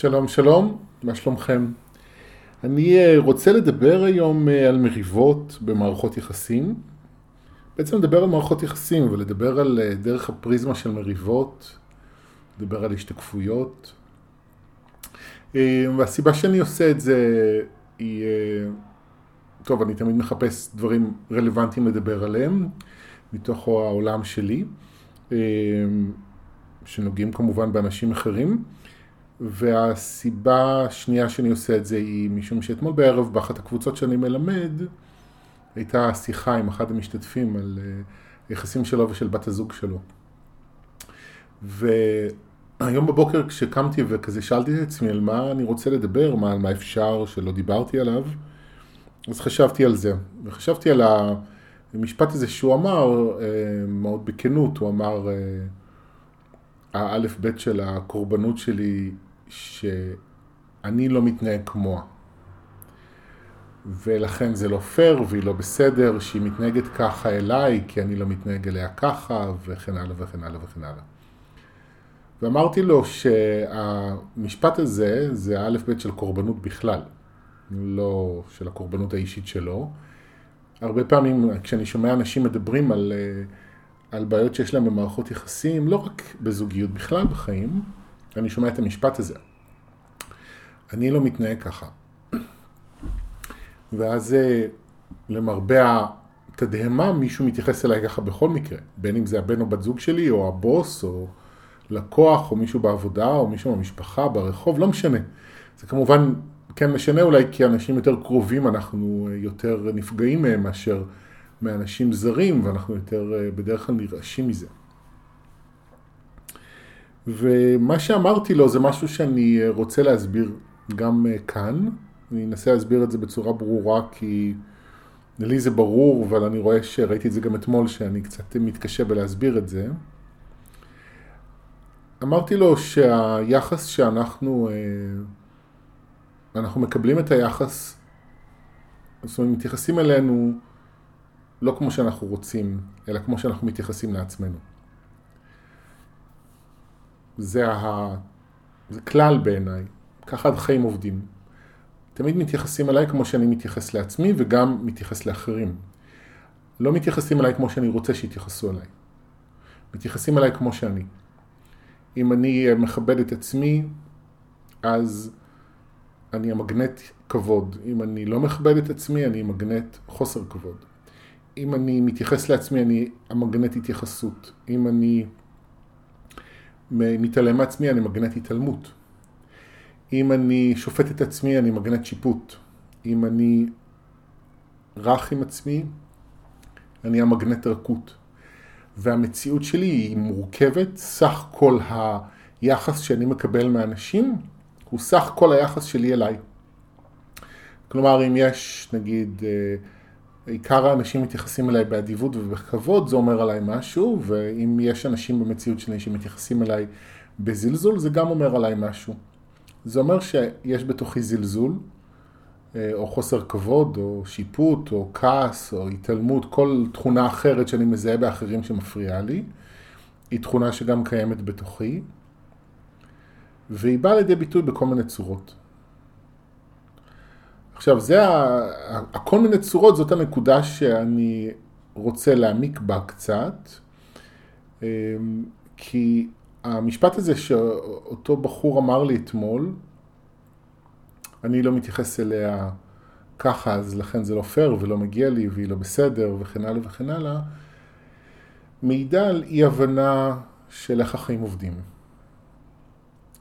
שלום, שלום, מה שלומכם? אני אה, רוצה לדבר היום אה, על מריבות במערכות יחסים. בעצם לדבר על מערכות יחסים ולדבר על אה, דרך הפריזמה של מריבות, לדבר על השתקפויות. והסיבה שאני עושה את זה היא, טוב, אני תמיד מחפש דברים רלוונטיים לדבר עליהם, מתוך העולם שלי, שנוגעים כמובן באנשים אחרים. והסיבה השנייה שאני עושה את זה היא משום שאתמול בערב באחת הקבוצות שאני מלמד הייתה שיחה עם אחד המשתתפים על אה, יחסים שלו ושל בת הזוג שלו. והיום בבוקר כשקמתי וכזה שאלתי את עצמי על מה אני רוצה לדבר, מה, מה אפשר שלא דיברתי עליו, אז חשבתי על זה. וחשבתי על המשפט הזה שהוא אמר, אה, מאוד בכנות, הוא אמר, אה, האלף בית של הקורבנות שלי שאני לא מתנהג כמוה. ולכן זה לא פייר והיא לא בסדר, שהיא מתנהגת ככה אליי, כי אני לא מתנהג אליה ככה, וכן הלאה וכן הלאה וכן הלאה. ואמרתי לו שהמשפט הזה זה א' ב' של קורבנות בכלל, לא של הקורבנות האישית שלו. הרבה פעמים כשאני שומע אנשים מדברים על, על בעיות שיש להם במערכות יחסים, לא רק בזוגיות, בכלל בחיים, אני שומע את המשפט הזה. אני לא מתנהג ככה. ואז אה, למרבה התדהמה מישהו מתייחס אליי ככה בכל מקרה, בין אם זה הבן או בת זוג שלי, או הבוס, או לקוח, או מישהו בעבודה, או מישהו במשפחה, ברחוב, לא משנה. זה כמובן כן משנה אולי כי אנשים יותר קרובים אנחנו אה, יותר נפגעים מהם מאשר מאנשים זרים, ואנחנו יותר אה, בדרך כלל נרעשים מזה. ומה שאמרתי לו זה משהו שאני אה, רוצה להסביר גם אה, כאן. אני אנסה להסביר את זה בצורה ברורה כי לי זה ברור, אבל אני רואה שראיתי את זה גם אתמול, שאני קצת מתקשה בלהסביר את זה. אמרתי לו שהיחס שאנחנו, אה, אנחנו מקבלים את היחס, זאת אומרת, מתייחסים אלינו לא כמו שאנחנו רוצים, אלא כמו שאנחנו מתייחסים לעצמנו. זה, ה... זה כלל בעיניי, ככה החיים עובדים. תמיד מתייחסים אליי כמו שאני מתייחס לעצמי וגם מתייחס לאחרים. לא מתייחסים אליי כמו שאני רוצה שיתייחסו אליי. מתייחסים אליי כמו שאני. אם אני מכבד את עצמי, אז אני המגנט כבוד. אם אני לא מכבד את עצמי, אני מגנט חוסר כבוד. אם אני מתייחס לעצמי, אני המגנט התייחסות. אם אני מתעלם מעצמי, אני מגנט התעלמות. אם אני שופט את עצמי, אני מגנט שיפוט. אם אני רך עם עצמי, אני המגנט רכות. והמציאות שלי היא מורכבת, סך כל היחס שאני מקבל מאנשים, הוא סך כל היחס שלי אליי. כלומר, אם יש, נגיד, אה, עיקר האנשים מתייחסים אליי באדיבות ובכבוד, זה אומר עליי משהו, ואם יש אנשים במציאות שלי שמתייחסים אליי בזלזול, זה גם אומר עליי משהו. זה אומר שיש בתוכי זלזול, אה, או חוסר כבוד, או שיפוט, או כעס, או התעלמות, כל תכונה אחרת שאני מזהה באחרים שמפריעה לי, היא תכונה שגם קיימת בתוכי, והיא באה לידי ביטוי בכל מיני צורות. עכשיו, זה. הכל מיני צורות, זאת הנקודה שאני רוצה להעמיק בה קצת, אמ, כי המשפט הזה שאותו בחור אמר לי אתמול, אני לא מתייחס אליה ככה, אז לכן זה לא פייר ולא מגיע לי והיא לא בסדר וכן הלאה וכן הלאה, מעידה על אי הבנה של איך החיים עובדים.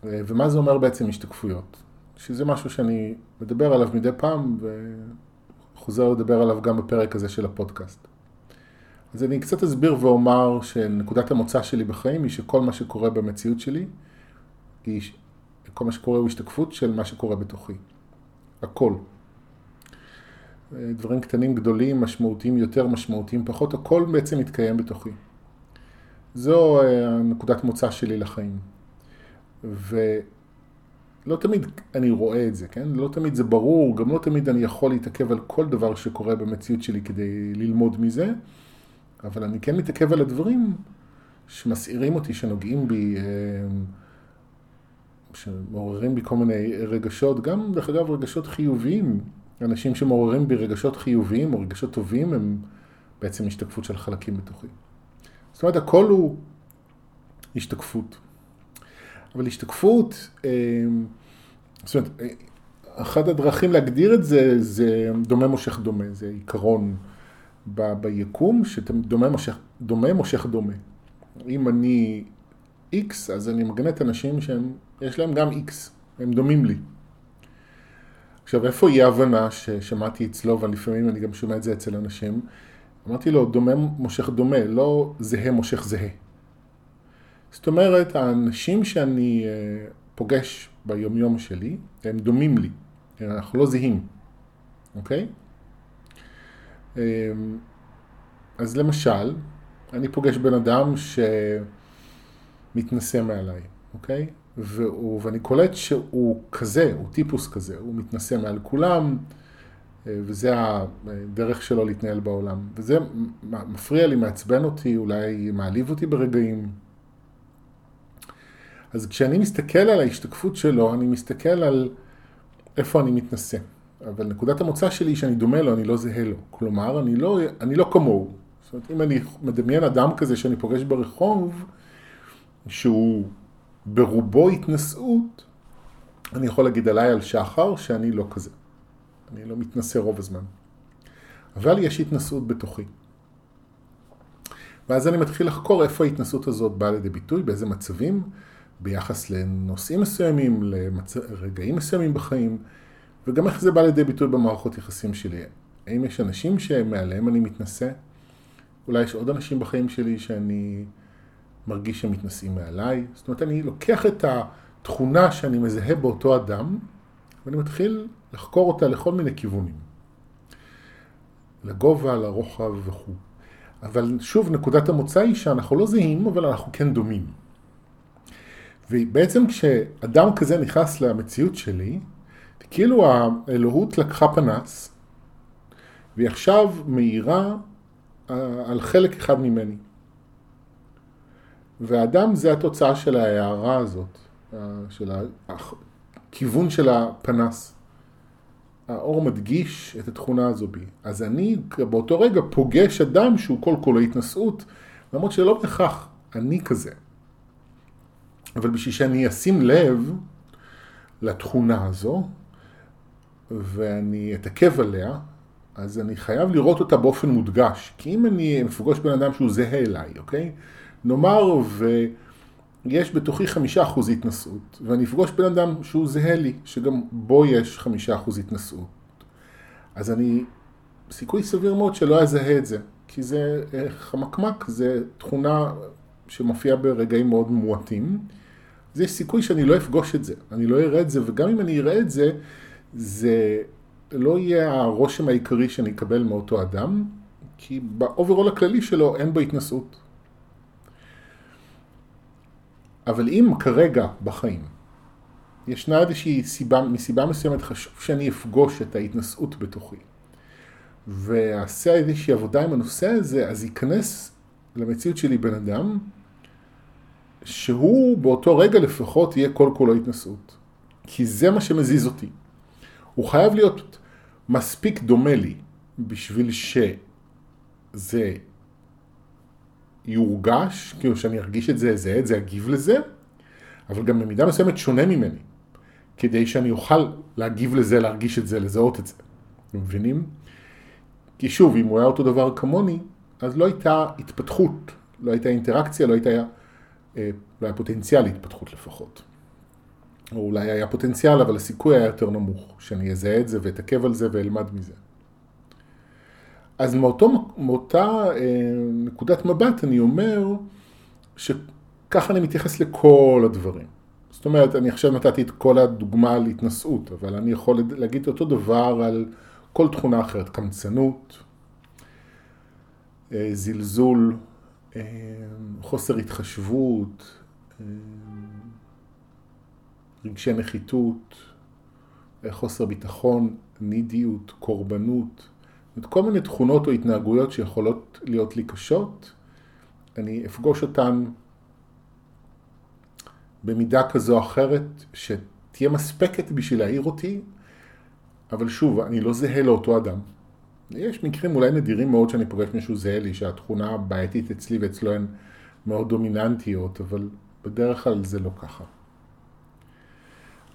ומה זה אומר בעצם השתקפויות. שזה משהו שאני מדבר עליו מדי פעם וחוזר לדבר עליו גם בפרק הזה של הפודקאסט. אז אני קצת אסביר ואומר שנקודת המוצא שלי בחיים היא שכל מה שקורה במציאות שלי, היא, כל מה שקורה הוא השתקפות של מה שקורה בתוכי. הכל. דברים קטנים, גדולים, משמעותיים יותר, משמעותיים פחות, הכל בעצם מתקיים בתוכי. זו אה, נקודת מוצא שלי לחיים. ו... לא תמיד אני רואה את זה, כן? לא תמיד זה ברור, גם לא תמיד אני יכול להתעכב על כל דבר שקורה במציאות שלי כדי ללמוד מזה, אבל אני כן מתעכב על הדברים שמסעירים אותי, שנוגעים בי, אה, שמעוררים בי כל מיני רגשות, גם דרך אגב רגשות חיוביים. אנשים שמעוררים בי רגשות חיוביים או רגשות טובים הם בעצם השתקפות של חלקים בתוכי. זאת אומרת, הכל הוא השתקפות. אבל השתקפות, אה, זאת אומרת, אה, אחת הדרכים להגדיר את זה, זה דומה מושך דומה, זה עיקרון ב, ביקום, שדומה מושך דומה, מושך דומה. אם אני X, אז אני מגנט אנשים שיש להם גם X, הם דומים לי. עכשיו, איפה אי ההבנה ששמעתי אצלו, אבל לפעמים אני גם שומע את זה אצל אנשים? אמרתי לו, דומה מושך דומה, לא זהה מושך זהה. זאת אומרת, האנשים שאני אה, פוגש ביומיום שלי, הם דומים לי, אנחנו לא זהים, אוקיי? אמ, אז למשל, אני פוגש בן אדם שמתנשא מעליי, אוקיי? והוא, ואני קולט שהוא כזה, הוא טיפוס כזה, הוא מתנשא מעל כולם, אה, וזה הדרך שלו להתנהל בעולם. וזה מפריע לי, מעצבן אותי, אולי מעליב אותי ברגעים. אז כשאני מסתכל על ההשתקפות שלו, אני מסתכל על איפה אני מתנשא. אבל נקודת המוצא שלי היא שאני דומה לו, אני לא זהה לו. כלומר, אני לא, אני לא כמוהו. זאת אומרת, אם אני מדמיין אדם כזה שאני פוגש ברחוב, שהוא ברובו התנשאות, אני יכול להגיד עליי על שחר שאני לא כזה. אני לא מתנשא רוב הזמן. אבל יש התנשאות בתוכי. ואז אני מתחיל לחקור איפה ההתנסות הזאת באה לידי ביטוי, באיזה מצבים, ביחס לנושאים מסוימים, לרגעים מסוימים בחיים, וגם איך זה בא לידי ביטוי במערכות יחסים שלי. האם יש אנשים שמעליהם אני מתנשא? אולי יש עוד אנשים בחיים שלי שאני מרגיש שהם מתנשאים מעליי? זאת אומרת, אני לוקח את התכונה שאני מזהה באותו אדם, ואני מתחיל לחקור אותה לכל מיני כיוונים. לגובה, לרוחב וכו'. אבל שוב, נקודת המוצא היא שאנחנו לא זהים, אבל אנחנו כן דומים. ובעצם כשאדם כזה נכנס למציאות שלי, כאילו האלוהות לקחה פנס, והיא עכשיו מאירה אה, על חלק אחד ממני. והאדם זה התוצאה של ההערה הזאת, אה, של הכיוון של הפנס. האור מדגיש את התכונה הזו בי. אז אני באותו רגע פוגש אדם שהוא כל כולו התנשאות, למרות שלא בהכרח אני כזה. אבל בשביל שאני אשים לב לתכונה הזו, ואני אתעכב עליה, אז אני חייב לראות אותה באופן מודגש. כי אם אני מפגוש בן אדם שהוא זהה אליי, אוקיי? נאמר ויש בתוכי חמישה אחוז התנשאות, ואני אפגוש בן אדם שהוא זהה לי, שגם בו יש חמישה אחוז התנשאות. אז אני, סיכוי סביר מאוד שלא אזהה את זה, כי זה אה, חמקמק, זה תכונה שמופיעה ברגעים מאוד מועטים. אז יש סיכוי שאני לא אפגוש את זה, אני לא אראה את זה, וגם אם אני אראה את זה, זה לא יהיה הרושם העיקרי שאני אקבל מאותו אדם, כי ב overall הכללי שלו אין בו התנשאות. אבל אם כרגע בחיים ישנה איזושהי סיבה, מסיבה מסוימת חשוב שאני אפגוש את ההתנשאות בתוכי ואעשה איזושהי עבודה עם הנושא הזה, אז ייכנס למציאות שלי בן אדם שהוא באותו רגע לפחות יהיה כל כולו התנשאות. כי זה מה שמזיז אותי. הוא חייב להיות מספיק דומה לי בשביל שזה יורגש, כאילו שאני ארגיש את זה, אזהה את זה, אגיב לזה, אבל גם במידה מסוימת שונה ממני, כדי שאני אוכל להגיב לזה, להרגיש את זה, לזהות את זה. אתם מבינים? כי שוב, אם הוא היה אותו דבר כמוני, אז לא הייתה התפתחות, לא הייתה אינטראקציה, לא הייתה, לא היה פוטנציאל להתפתחות לפחות. או אולי היה פוטנציאל, אבל הסיכוי היה יותר נמוך, שאני אזהה את זה ואתעכב על זה ואלמד מזה. אז מאותו, מאותה אה, נקודת מבט אני אומר שככה אני מתייחס לכל הדברים. זאת אומרת, אני עכשיו נתתי את כל הדוגמה על התנשאות, אבל אני יכול להגיד אותו דבר על כל תכונה אחרת, קמצנות, אה, זלזול, אה, חוסר התחשבות, אה, רגשי נחיתות, חוסר ביטחון, נידיות, קורבנות, כל מיני תכונות או התנהגויות שיכולות להיות לי קשות, אני אפגוש אותן במידה כזו או אחרת שתהיה מספקת בשביל להעיר אותי, אבל שוב, אני לא זהה לאותו אדם. יש מקרים אולי נדירים מאוד שאני פוגש מישהו זהה לי, שהתכונה הבעייתית אצלי ואצלו הן מאוד דומיננטיות, אבל בדרך כלל זה לא ככה.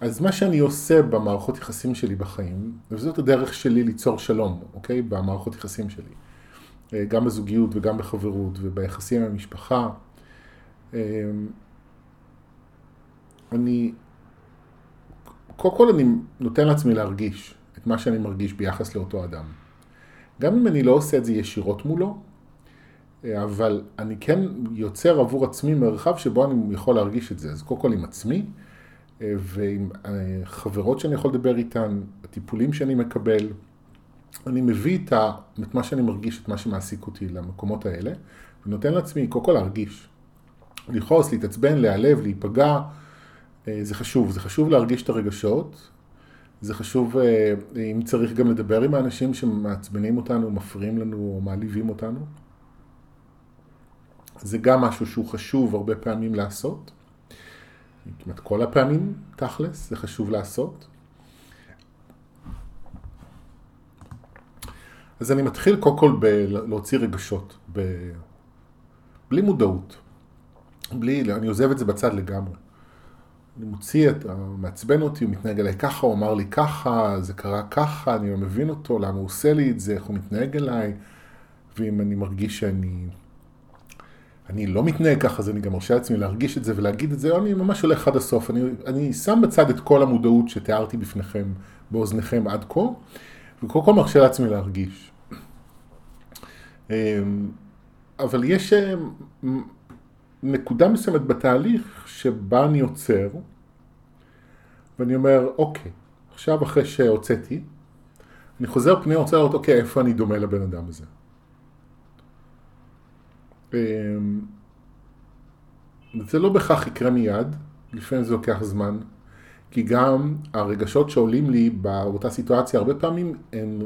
אז מה שאני עושה במערכות יחסים שלי בחיים, וזאת הדרך שלי ליצור שלום, אוקיי? במערכות יחסים שלי. אה, גם בזוגיות וגם בחברות וביחסים עם המשפחה. אה, אני, קודם כל אני נותן לעצמי להרגיש את מה שאני מרגיש ביחס לאותו אדם. גם אם אני לא עושה את זה ישירות מולו, אה, אבל אני כן יוצר עבור עצמי מרחב שבו אני יכול להרגיש את זה. אז קודם כל עם עצמי, ועם חברות שאני יכול לדבר איתן, הטיפולים שאני מקבל, אני מביא את, ה, את מה שאני מרגיש, את מה שמעסיק אותי למקומות האלה, ונותן לעצמי קודם כל להרגיש. לכעוס, להתעצבן, להיעלב, להיפגע, אה, זה חשוב. זה חשוב להרגיש את הרגשות, זה חשוב אה, אם צריך גם לדבר עם האנשים שמעצבנים אותנו, מפריעים לנו או מעליבים אותנו. זה גם משהו שהוא חשוב הרבה פעמים לעשות. כמעט כל הפעמים, תכלס, זה חשוב לעשות. אז אני מתחיל קודם כל בלהוציא רגשות, ב... בלי מודעות. בלי, אני עוזב את זה בצד לגמרי. אני מוציא את, מעצבן אותי, הוא מתנהג אליי ככה, הוא אמר לי ככה, זה קרה ככה, אני לא מבין אותו, למה הוא עושה לי את זה, איך הוא מתנהג אליי, ואם אני מרגיש שאני אני לא מתנהג ככה, אז אני גם מרשה לעצמי להרגיש את זה ולהגיד את זה, אני ממש הולך עד הסוף. אני, אני שם בצד את כל המודעות שתיארתי בפניכם, באוזניכם עד כה, וקודם כל מרשה לעצמי להרגיש. אמ, אבל יש אמ, נקודה מסוימת בתהליך שבה אני עוצר, ואני אומר, אוקיי, עכשיו אחרי שהוצאתי, אני חוזר פנימה, רוצה לראות, אוקיי, איפה אני דומה לבן אדם הזה. אמ, זה לא בהכרח יקרה מיד, לפעמים זה לוקח זמן, כי גם הרגשות שעולים לי באותה סיטואציה, הרבה פעמים הם,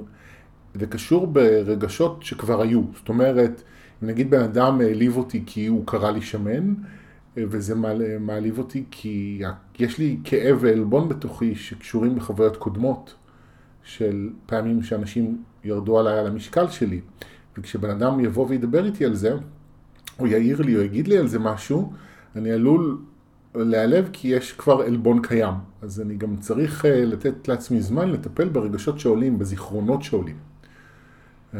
זה קשור ברגשות שכבר היו. זאת אומרת, נגיד בן אדם העליב אותי כי הוא קרא לי שמן, וזה מעליב אותי כי יש לי כאב ועלבון בתוכי שקשורים בחוויות קודמות של פעמים שאנשים ירדו עליי על המשקל שלי. וכשבן אדם יבוא וידבר איתי על זה, או יעיר לי או יגיד לי על זה משהו, אני עלול להיעלב כי יש כבר עלבון קיים. אז אני גם צריך אה, לתת לעצמי זמן לטפל ברגשות שעולים, בזיכרונות שעולים.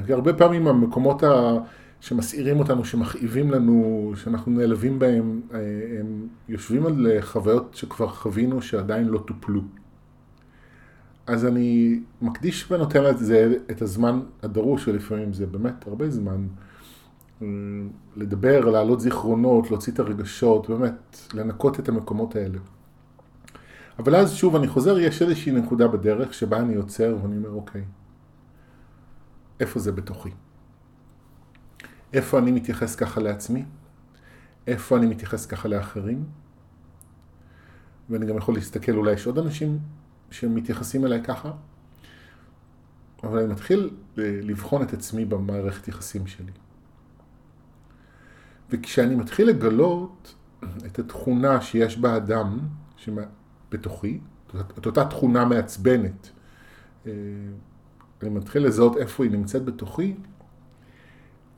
הרבה פעמים המקומות ה... שמסעירים אותנו, שמכאיבים לנו, שאנחנו נעלבים בהם, אה, הם יושבים על חוויות שכבר חווינו שעדיין לא טופלו. אז אני מקדיש ונותן לזה את הזמן הדרוש, ולפעמים זה באמת הרבה זמן, אה, לדבר, להעלות זיכרונות, להוציא את הרגשות, באמת, לנקות את המקומות האלה. אבל אז שוב אני חוזר, יש איזושהי נקודה בדרך שבה אני עוצר ואני אומר, אוקיי, איפה זה בתוכי? איפה אני מתייחס ככה לעצמי? איפה אני מתייחס ככה לאחרים? ואני גם יכול להסתכל, אולי יש עוד אנשים שמתייחסים אליי ככה, אבל אני מתחיל אה, לבחון את עצמי במערכת יחסים שלי. וכשאני מתחיל לגלות את התכונה שיש באדם, בתוכי, את אותה תכונה מעצבנת, אה, אני מתחיל לזהות איפה היא נמצאת בתוכי,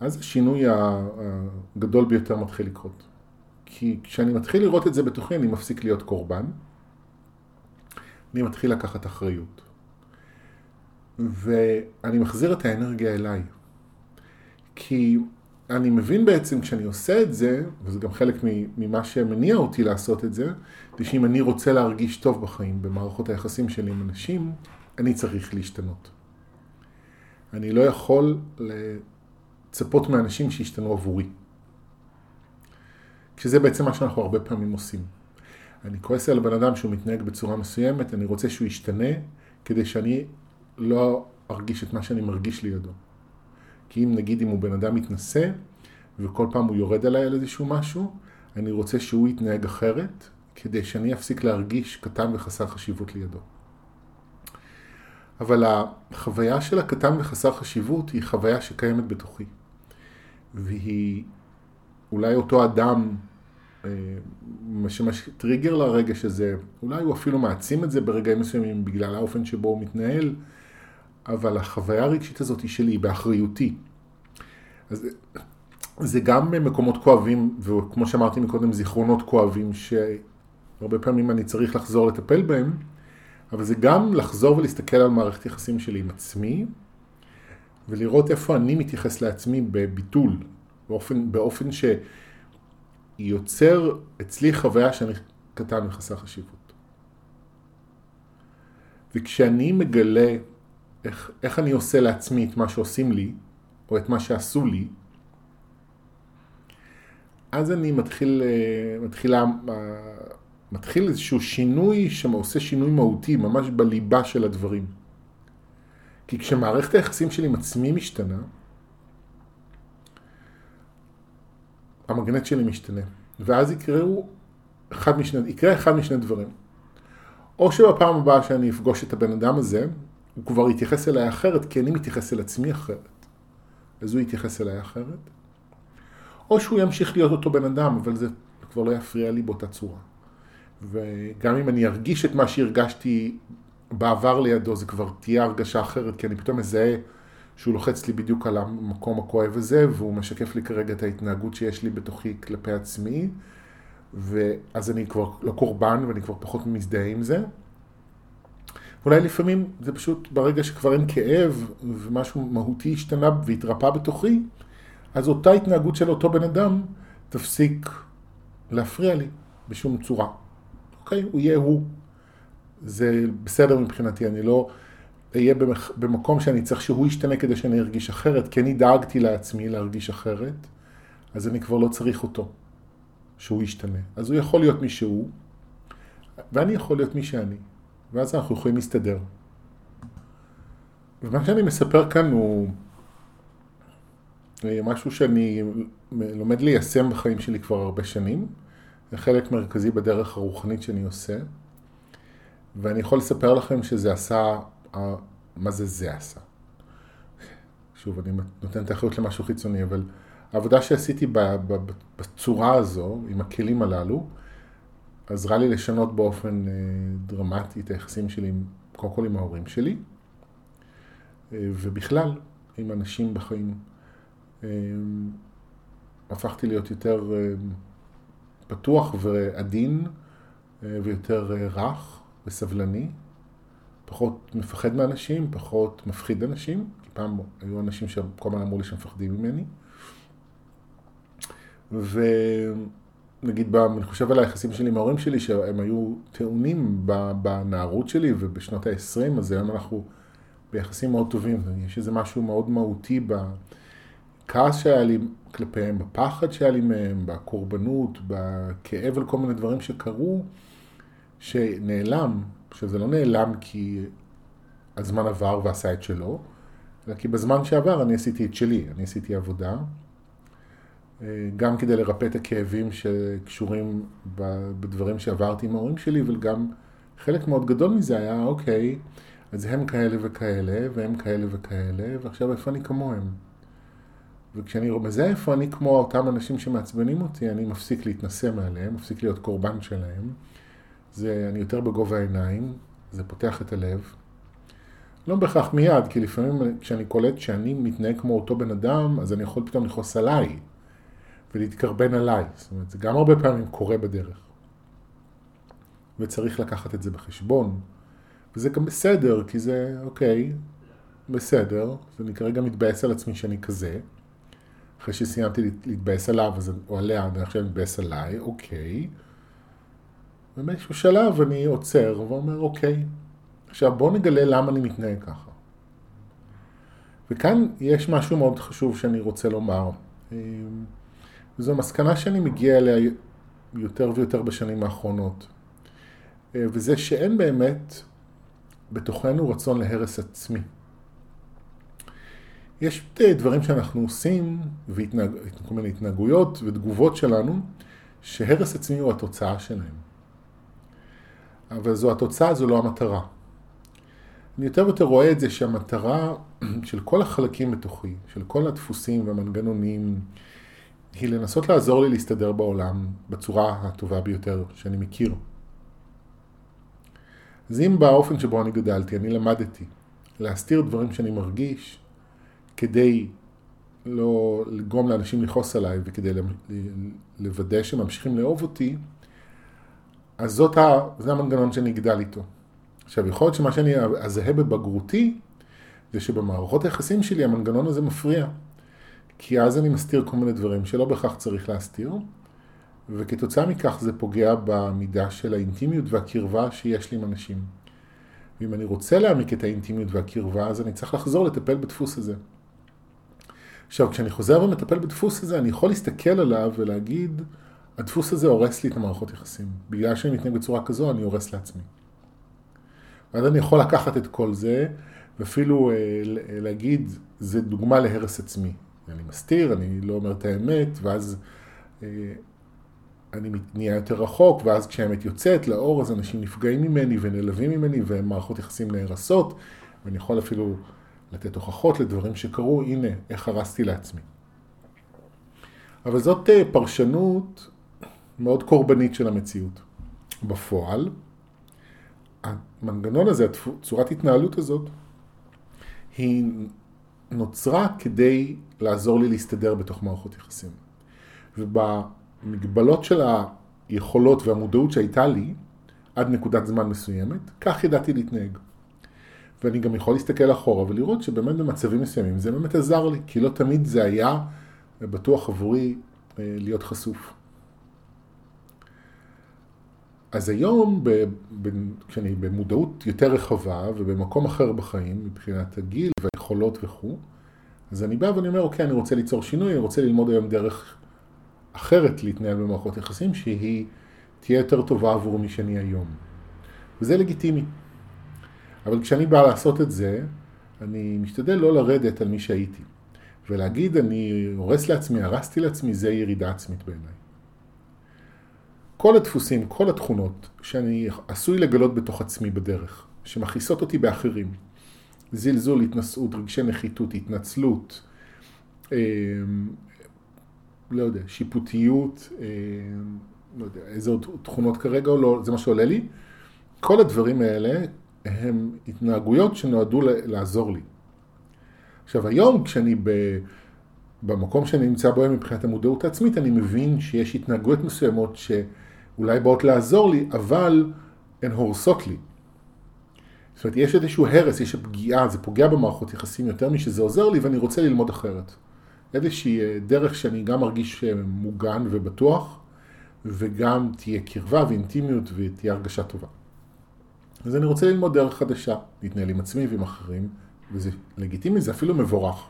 אז השינוי הגדול ביותר מתחיל לקרות. כי כשאני מתחיל לראות את זה בתוכי, אני מפסיק להיות קורבן, אני מתחיל לקחת אחריות. ואני מחזיר את האנרגיה אליי. כי אני מבין בעצם כשאני עושה את זה, וזה גם חלק ממה שמניע אותי לעשות את זה, זה שאם אני רוצה להרגיש טוב בחיים, במערכות היחסים שלי עם אנשים, אני צריך להשתנות. אני לא יכול לצפות מאנשים שישתנו עבורי. כשזה בעצם מה שאנחנו הרבה פעמים עושים. אני כועס על הבן אדם שהוא מתנהג בצורה מסוימת, אני רוצה שהוא ישתנה כדי שאני לא ארגיש את מה שאני מרגיש לידו. כי אם נגיד אם הוא בן אדם מתנשא, וכל פעם הוא יורד עליי על איזשהו משהו, אני רוצה שהוא יתנהג אחרת, כדי שאני אפסיק להרגיש קטן וחסר חשיבות לידו. אבל החוויה של הקטן וחסר חשיבות היא חוויה שקיימת בתוכי. והיא אולי אותו אדם משמש טריגר לרגש הזה, אולי הוא אפילו מעצים את זה ברגעים מסוימים בגלל האופן שבו הוא מתנהל, אבל החוויה הרגשית הזאת היא שלי, היא באחריותי. אז זה גם במקומות כואבים, וכמו שאמרתי מקודם, זיכרונות כואבים, שהרבה פעמים אני צריך לחזור לטפל בהם, אבל זה גם לחזור ולהסתכל על מערכת יחסים שלי עם עצמי, ולראות איפה אני מתייחס לעצמי בביטול, באופן, באופן שיוצר אצלי חוויה שאני קטן וחסר חשיבות. וכשאני מגלה איך, איך אני עושה לעצמי את מה שעושים לי, או את מה שעשו לי, אז אני מתחיל, אה, מתחילה, מתחיל איזשהו שינוי שעושה שינוי מהותי, ממש בליבה של הדברים. כי כשמערכת היחסים שלי עם עצמי משתנה, המגנט שלי משתנה. ואז יקראו אחד משני, יקרה אחד משני דברים. או שבפעם הבאה שאני אפגוש את הבן אדם הזה, הוא כבר יתייחס אליי אחרת, כי אני מתייחס אל עצמי אחרת. אז הוא יתייחס אליי אחרת. או שהוא ימשיך להיות אותו בן אדם, אבל זה כבר לא יפריע לי באותה צורה. וגם אם אני ארגיש את מה שהרגשתי בעבר לידו, זה כבר תהיה הרגשה אחרת, כי אני פתאום מזהה שהוא לוחץ לי בדיוק על המקום הכואב הזה, והוא משקף לי כרגע את ההתנהגות שיש לי בתוכי כלפי עצמי, ואז אני כבר לא קורבן ואני כבר פחות מזדהה עם זה. אולי לפעמים זה פשוט ברגע שכבר אין כאב ומשהו מהותי השתנה והתרפא בתוכי, אז אותה התנהגות של אותו בן אדם תפסיק להפריע לי בשום צורה. אוקיי? הוא יהיה הוא. זה בסדר מבחינתי, אני לא אהיה במקום שאני צריך שהוא ישתנה כדי שאני ארגיש אחרת, כי אני דאגתי לעצמי להרגיש אחרת, אז אני כבר לא צריך אותו, שהוא ישתנה. אז הוא יכול להיות מי שהוא, ואני יכול להיות מי שאני, ואז אנחנו יכולים להסתדר. ומה שאני מספר כאן הוא אה, משהו שאני לומד ליישם בחיים שלי כבר הרבה שנים. זה חלק מרכזי בדרך הרוחנית שאני עושה. ואני יכול לספר לכם שזה עשה, מה זה זה עשה? שוב, אני נותן את האחריות למשהו חיצוני, אבל העבודה שעשיתי בצורה הזו, עם הכלים הללו, עזרה לי לשנות באופן אה, דרמטי את היחסים שלי, קודם כל עם ההורים שלי, אה, ובכלל עם אנשים בחיים. אה, הפכתי להיות יותר פתוח ועדין ויותר רך וסבלני, פחות מפחד מאנשים, פחות מפחיד אנשים, כי פעם היו אנשים שכל הזמן אמרו לי שמפחדים ממני. ונגיד, אני חושב על היחסים שלי עם ההורים שלי, שהם היו טעונים בנערות שלי ובשנות ה-20, אז היום אנחנו ביחסים מאוד טובים. יש איזה משהו מאוד מהותי בכעס שהיה לי כלפיהם, בפחד שהיה לי מהם, בקורבנות, בכאב על כל מיני דברים שקרו. שנעלם, שזה לא נעלם כי הזמן עבר ועשה את שלו, אלא כי בזמן שעבר אני עשיתי את שלי, אני עשיתי עבודה, אה, גם כדי לרפא את הכאבים שקשורים בדברים שעברתי עם ההורים שלי, וגם חלק מאוד גדול מזה היה, אוקיי, אז הם כאלה וכאלה, והם כאלה וכאלה, ועכשיו איפה אני כמוהם? וכשאני מזהה איפה אני כמו אותם אנשים שמעצבנים אותי, אני מפסיק להתנשא מעליהם, מפסיק להיות קורבן שלהם, זה אני יותר בגובה העיניים, זה פותח את הלב. לא בהכרח מיד, כי לפעמים כשאני קולט שאני מתנהג כמו אותו בן אדם, אז אני יכול פתאום לכעוס עליי ולהתקרבן עליי. זאת אומרת, זה גם הרבה פעמים קורה בדרך. וצריך לקחת את זה בחשבון. וזה גם בסדר, כי זה, אוקיי, בסדר, אז אני כרגע מתבאס על עצמי שאני כזה. אחרי שסיימתי להתבאס עליו או עליה, אני עכשיו מתבאס עליי, אוקיי. ובאיזשהו שלב אני עוצר ואומר, אוקיי, עכשיו בואו נגלה למה אני מתנהג ככה. וכאן יש משהו מאוד חשוב שאני רוצה לומר. וזו מסקנה שאני מגיע אליה יותר ויותר בשנים האחרונות. וזה שאין באמת בתוכנו רצון להרס עצמי. יש דברים שאנחנו עושים, וכל מיני התנהגויות ותגובות שלנו, שהרס עצמי הוא התוצאה שלהם. אבל זו התוצאה, זו לא המטרה. אני יותר ויותר רואה את זה שהמטרה של כל החלקים בתוכי, של כל הדפוסים והמנגנונים, היא לנסות לעזור לי להסתדר בעולם בצורה הטובה ביותר שאני מכיר. אז אם באופן שבו אני גדלתי, אני למדתי להסתיר דברים שאני מרגיש כדי לא לגרום לאנשים לכעוס עליי וכדי לוודא שממשיכים לאהוב אותי, אז זאת ה, זה המנגנון שאני אגדל איתו. עכשיו, יכול להיות שמה שאני אזהה בבגרותי, זה שבמערכות היחסים שלי המנגנון הזה מפריע. כי אז אני מסתיר כל מיני דברים שלא בהכרח צריך להסתיר, וכתוצאה מכך זה פוגע במידה של האינטימיות והקרבה שיש לי עם אנשים. ואם אני רוצה להעמיק את האינטימיות והקרבה, אז אני צריך לחזור לטפל בדפוס הזה. עכשיו, כשאני חוזר ומטפל בדפוס הזה, אני יכול להסתכל עליו ולהגיד, הדפוס הזה הורס לי את המערכות יחסים. בגלל שאני מתנהג בצורה כזו, אני הורס לעצמי. ואז אני יכול לקחת את כל זה, ואפילו אה, להגיד, זה דוגמה להרס עצמי. אני מסתיר, אני לא אומר את האמת, ואז אה, אני נהיה יותר רחוק, ואז כשהאמת יוצאת לאור, אז אנשים נפגעים ממני ונעלבים ממני, ומערכות יחסים נהרסות, ואני יכול אפילו לתת הוכחות לדברים שקרו, הנה, איך הרסתי לעצמי. אבל זאת אה, פרשנות מאוד קורבנית של המציאות. בפועל, המנגנון הזה, צורת התנהלות הזאת, היא נוצרה כדי לעזור לי להסתדר בתוך מערכות יחסים. ובמגבלות של היכולות והמודעות שהייתה לי, עד נקודת זמן מסוימת, כך ידעתי להתנהג. ואני גם יכול להסתכל אחורה ולראות שבאמת במצבים מסוימים זה באמת עזר לי, כי לא תמיד זה היה בטוח עבורי אה, להיות חשוף. אז היום, ב, ב, כשאני במודעות יותר רחבה ובמקום אחר בחיים, מבחינת הגיל והיכולות וכו', אז אני בא ואני אומר, אוקיי, אני רוצה ליצור שינוי, אני רוצה ללמוד היום דרך אחרת להתנהל במערכות יחסים, שהיא תהיה יותר טובה עבור מי שאני היום. וזה לגיטימי. אבל כשאני בא לעשות את זה, אני משתדל לא לרדת על מי שהייתי. ולהגיד, אני הורס לעצמי, הרסתי לעצמי, זה ירידה עצמית בעיניי. כל הדפוסים, כל התכונות שאני עשוי לגלות בתוך עצמי בדרך, שמכעיסות אותי באחרים, זלזול, התנשאות, רגשי נחיתות, התנצלות, אה, לא יודע, שיפוטיות, אה, לא יודע, איזה עוד תכונות כרגע או לא, זה מה שעולה לי. כל הדברים האלה הם התנהגויות שנועדו לעזור לי. עכשיו היום כשאני ב... במקום שאני נמצא בו מבחינת המודעות העצמית, אני מבין שיש התנהגויות מסוימות שאולי באות לעזור לי, אבל הן הורסות לי. זאת אומרת, יש איזשהו הרס, יש פגיעה, זה פוגע במערכות יחסים יותר משזה עוזר לי ואני רוצה ללמוד אחרת. איזושהי אה, דרך שאני גם מרגיש אה, מוגן ובטוח, וגם תהיה קרבה ואינטימיות ותהיה הרגשה טובה. אז אני רוצה ללמוד דרך חדשה, להתנהל עם עצמי ועם אחרים, וזה לגיטימי, זה אפילו מבורך.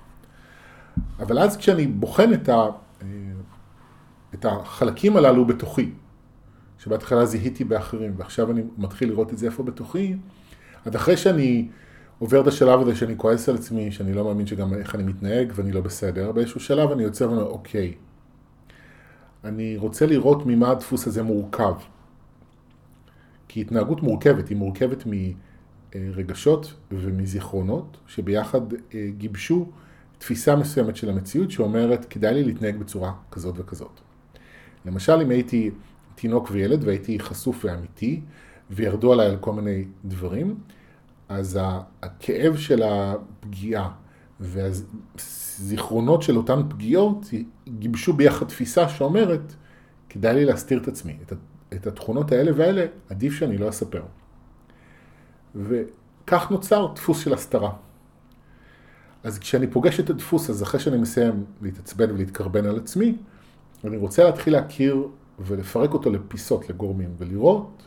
אבל אז כשאני בוחן את, ה, אה, את החלקים הללו בתוכי, שבהתחלה זיהיתי באחרים, ועכשיו אני מתחיל לראות את זה איפה בתוכי, עד אחרי שאני עובר את השלב הזה שאני כועס על עצמי, שאני לא מאמין שגם איך אני מתנהג ואני לא בסדר, באיזשהו שלב אני יוצא ואומר, אוקיי, אני רוצה לראות ממה הדפוס הזה מורכב. כי התנהגות מורכבת, היא מורכבת מרגשות ומזיכרונות, שביחד אה, גיבשו תפיסה מסוימת של המציאות שאומרת, כדאי לי להתנהג בצורה כזאת וכזאת. למשל, אם הייתי תינוק וילד והייתי חשוף ואמיתי, וירדו עליי על כל מיני דברים, אז הכאב של הפגיעה והזיכרונות של אותן פגיעות גיבשו ביחד תפיסה שאומרת, כדאי לי להסתיר את עצמי, את התכונות האלה והאלה, עדיף שאני לא אספר. וכך נוצר דפוס של הסתרה. אז כשאני פוגש את הדפוס, אז אחרי שאני מסיים להתעצבן ולהתקרבן על עצמי, אני רוצה להתחיל להכיר ולפרק אותו לפיסות, לגורמים, ולראות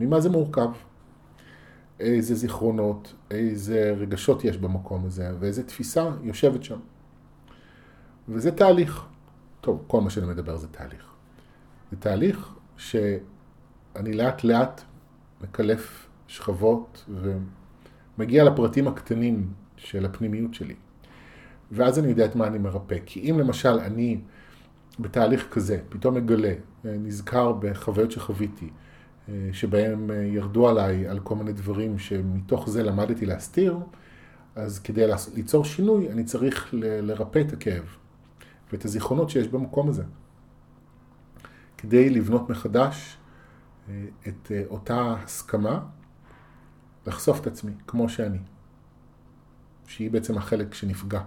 ממה זה מורכב. איזה זיכרונות, איזה רגשות יש במקום הזה, ואיזה תפיסה יושבת שם. וזה תהליך. טוב, כל מה שאני מדבר זה תהליך. זה תהליך שאני לאט לאט מקלף שכבות ומגיע לפרטים הקטנים של הפנימיות שלי. ואז אני יודע את מה אני מרפא. כי אם למשל אני בתהליך כזה, פתאום מגלה, נזכר בחוויות שחוויתי, שבהם ירדו עליי על כל מיני דברים שמתוך זה למדתי להסתיר, אז כדי ליצור שינוי אני צריך לרפא את הכאב. ואת הזיכרונות שיש במקום הזה. כדי לבנות מחדש אה, את אה, אותה הסכמה לחשוף את עצמי כמו שאני, שהיא בעצם החלק שנפגע.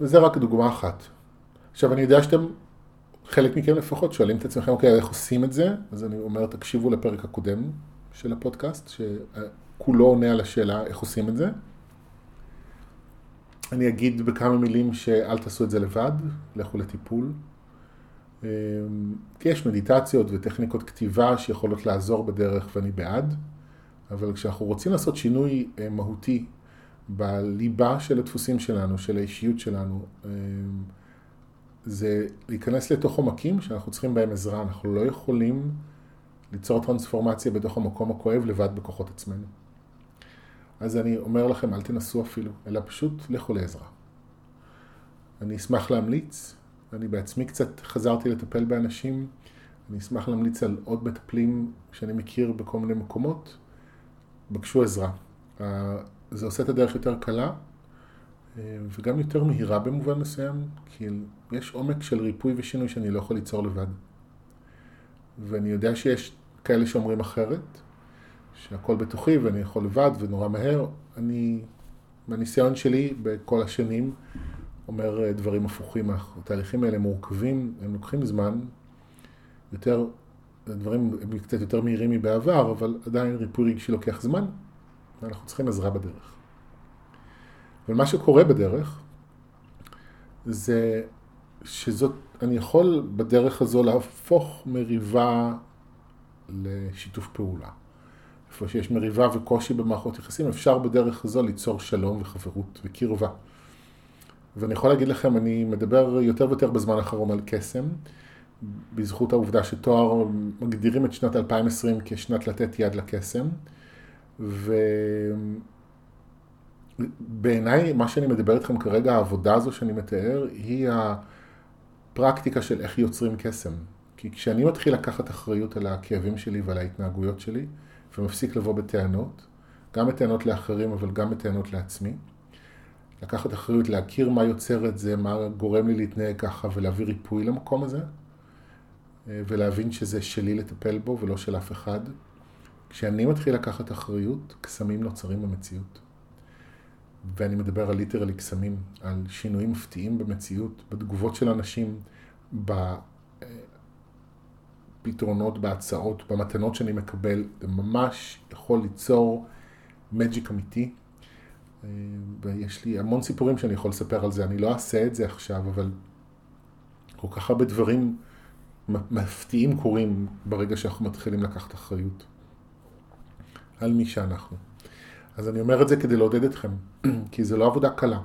וזה רק דוגמה אחת. עכשיו אני יודע שאתם, חלק מכם לפחות, שואלים את עצמכם, אוקיי, איך עושים את זה? אז אני אומר, תקשיבו לפרק הקודם של הפודקאסט, שכולו עונה על השאלה איך עושים את זה. אני אגיד בכמה מילים שאל תעשו את זה לבד, לכו לטיפול. אמ, כי יש מדיטציות וטכניקות כתיבה שיכולות לעזור בדרך ואני בעד, אבל כשאנחנו רוצים לעשות שינוי אה, מהותי בליבה של הדפוסים שלנו, של האישיות שלנו, אמ, זה להיכנס לתוך עומקים שאנחנו צריכים בהם עזרה. אנחנו לא יכולים ליצור טרנספורמציה בתוך המקום הכואב לבד בכוחות עצמנו. אז אני אומר לכם, אל תנסו אפילו, אלא פשוט לכו לעזרה. אני אשמח להמליץ, אני בעצמי קצת חזרתי לטפל באנשים, אני אשמח להמליץ על עוד מטפלים שאני מכיר בכל מיני מקומות, בקשו עזרה. זה עושה את הדרך יותר קלה וגם יותר מהירה במובן מסוים, כי יש עומק של ריפוי ושינוי שאני לא יכול ליצור לבד. ואני יודע שיש כאלה שאומרים אחרת, שהכל בתוכי ואני יכול לבד ונורא מהר. אני, בניסיון שלי בכל השנים, אומר אה, דברים הפוכים. התהליכים האלה מורכבים, הם לוקחים זמן, יותר, הדברים הם קצת יותר מהירים מבעבר, אבל עדיין ריפוי רגשי לוקח זמן, ואנחנו צריכים עזרה בדרך. אבל מה שקורה בדרך, זה שזאת, אני יכול בדרך הזו להפוך מריבה לשיתוף פעולה. איפה שיש מריבה וקושי במערכות יחסים, אפשר בדרך הזו ליצור שלום וחברות וקרבה. ואני יכול להגיד לכם, אני מדבר יותר ויותר בזמן האחרון על קסם, בזכות העובדה שתואר מגדירים את שנת 2020 כשנת לתת יד לקסם, ובעיניי מה שאני מדבר איתכם כרגע, העבודה הזו שאני מתאר, היא הפרקטיקה של איך יוצרים קסם. כי כשאני מתחיל לקחת אחריות על הכאבים שלי ועל ההתנהגויות שלי, ומפסיק לבוא בטענות, גם בטענות לאחרים אבל גם בטענות לעצמי, לקחת אחריות, להכיר מה יוצר את זה, מה גורם לי להתנהג ככה ולהביא ריפוי למקום הזה, אה, ולהבין שזה שלי לטפל בו ולא של אף אחד. כשאני מתחיל לקחת אחריות, קסמים נוצרים במציאות. ואני מדבר על ליטרלי קסמים, על שינויים מפתיעים במציאות, בתגובות של אנשים, בפתרונות, בהצעות, במתנות שאני מקבל, זה ממש יכול ליצור מג'יק אמיתי. אה, ויש לי המון סיפורים שאני יכול לספר על זה, אני לא אעשה את זה עכשיו, אבל כל כך הרבה דברים מפתיעים קורים ברגע שאנחנו מתחילים לקחת אחריות על מי שאנחנו. אז אני אומר את זה כדי לעודד אתכם, כי זה לא עבודה קלה.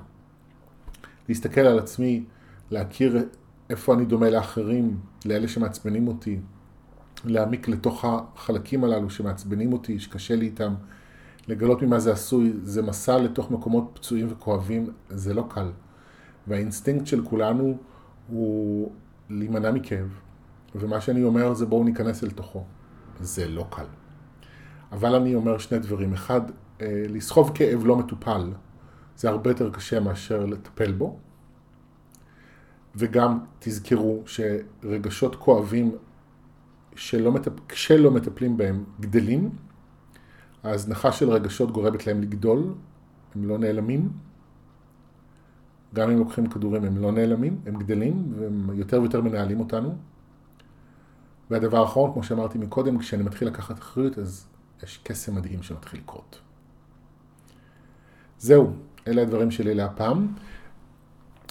להסתכל על עצמי, להכיר איפה אני דומה לאחרים, לאלה שמעצבנים אותי, להעמיק לתוך החלקים הללו שמעצבנים אותי, שקשה לי איתם, לגלות ממה זה עשוי, זה מסע לתוך מקומות פצועים וכואבים, זה לא קל. והאינסטינקט של כולנו הוא להימנע מכאב. ומה שאני אומר זה בואו ניכנס אל תוכו. זה לא קל. אבל אני אומר שני דברים. אחד, לסחוב כאב לא מטופל, זה הרבה יותר קשה מאשר לטפל בו. וגם תזכרו שרגשות כואבים שלא, מטפ... כשלא מטפלים בהם גדלים, ההזנחה של רגשות גורמת להם לגדול, הם לא נעלמים. גם אם לוקחים כדורים הם לא נעלמים, הם גדלים והם יותר ויותר מנהלים אותנו. והדבר האחרון, כמו שאמרתי מקודם, כשאני מתחיל לקחת אחריות, אז יש קסם מדהים שמתחיל לקרות. זהו, אלה הדברים שלי להפעם.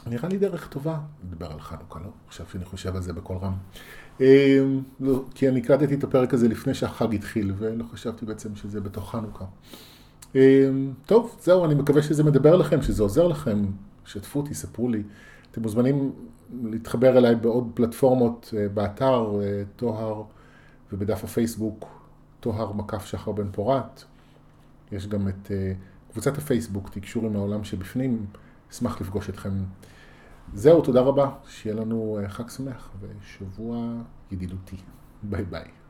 נראה לי דרך טובה לדבר על חנוכה, לא? עכשיו שאני חושב על זה בקול רם. אמ, לא, כי אני הקלטתי את הפרק הזה לפני שהחג התחיל, ולא חשבתי בעצם שזה בתוך חנוכה. אמ, טוב, זהו, אני מקווה שזה מדבר לכם, שזה עוזר לכם, שתפו אותי, ספרו לי. אתם מוזמנים להתחבר אליי בעוד פלטפורמות אה, באתר אה, טוהר ובדף הפייסבוק טוהר מקף שחר בן פורת. יש גם את אה, קבוצת הפייסבוק, תקשור עם העולם שבפנים, אשמח לפגוש אתכם. זהו, תודה רבה, שיהיה לנו חג שמח ושבוע ידידותי. ביי ביי.